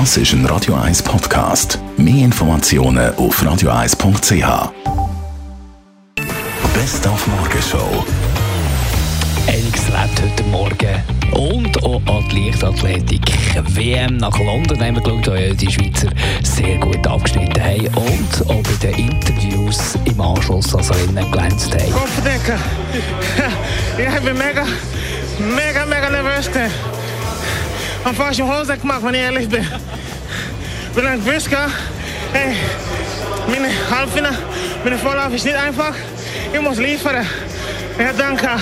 Das ist ein Radio 1 Podcast. Mehr Informationen auf radio1.ch. Best auf Morgenshow. Einiges lebt heute Morgen. Und auch an die Leichtathletik. WM nach London haben wir geschaut, wo ja die Schweizer sehr gut abgeschnitten haben. Und auch bei den Interviews im Anschluss als Rennen glänzt haben. Kopfdenken. Ich bin mega, mega, mega nervös. gewesen. een vaasje hoofd dat ik maak wanneer je licht bent. Bedankt Wiska. Hey, mijn halfvina, mijn voorlaaf is niet eenvoudig. Je moet leveren. Ja, dank je.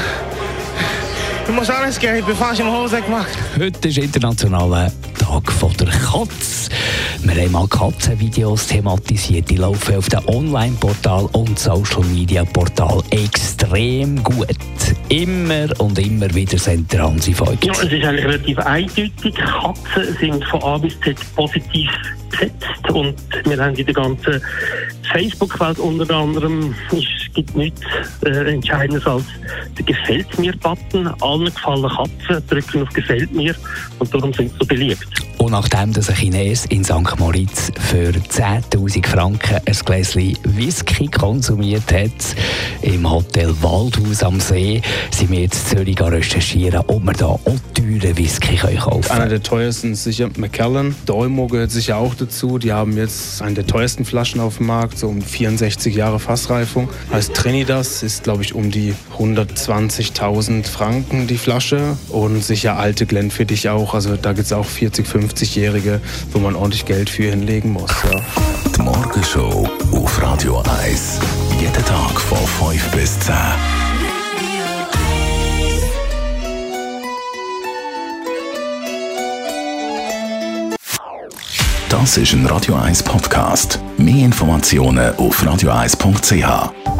Je moet alles krijgen. Ik ben vaasje hoofd dat ik maak. Het is internationaal. hè? Tag von der Katze. Wir haben mal Katzenvideos thematisiert. Die laufen auf dem Online-Portal und Social-Media-Portal extrem gut. Immer und immer wieder sind Voigt. Ja, es ist eigentlich relativ eindeutig. Katzen sind von A bis Z positiv besetzt und wir haben in der ganzen Facebook-Welt unter anderem, es gibt nichts äh, Entscheidendes als der Gefällt mir-Button. Allen gefallen Katzen drücken auf Gefällt mir und darum sind sie so beliebt. Und nachdem dass ein Chines in St. Moritz für 10.000 Franken ein Gläschen Whisky konsumiert hat, im Hotel Waldhaus am See, sind wir jetzt in Zürich recherchieren, ob wir da auch teuren Whisky kaufen Einer können. der teuersten ist sicher. Der Olmo gehört sicher auch dazu. Die haben jetzt eine der teuersten Flaschen auf dem Markt, so um 64 Jahre Fassreifung. Heißt Trinidas ist, glaube ich, um die 120.000 Franken die Flasche. Und sicher alte Glenfiddich auch. Also da gibt es auch 40, 50-Jährige, wo man ordentlich Geld für hinlegen muss. Ja. Die Morgenshow auf Radio 1. Jeden Tag von 5 bis 10. Das ist ein Radio 1 Podcast. Mehr Informationen auf radio1.ch.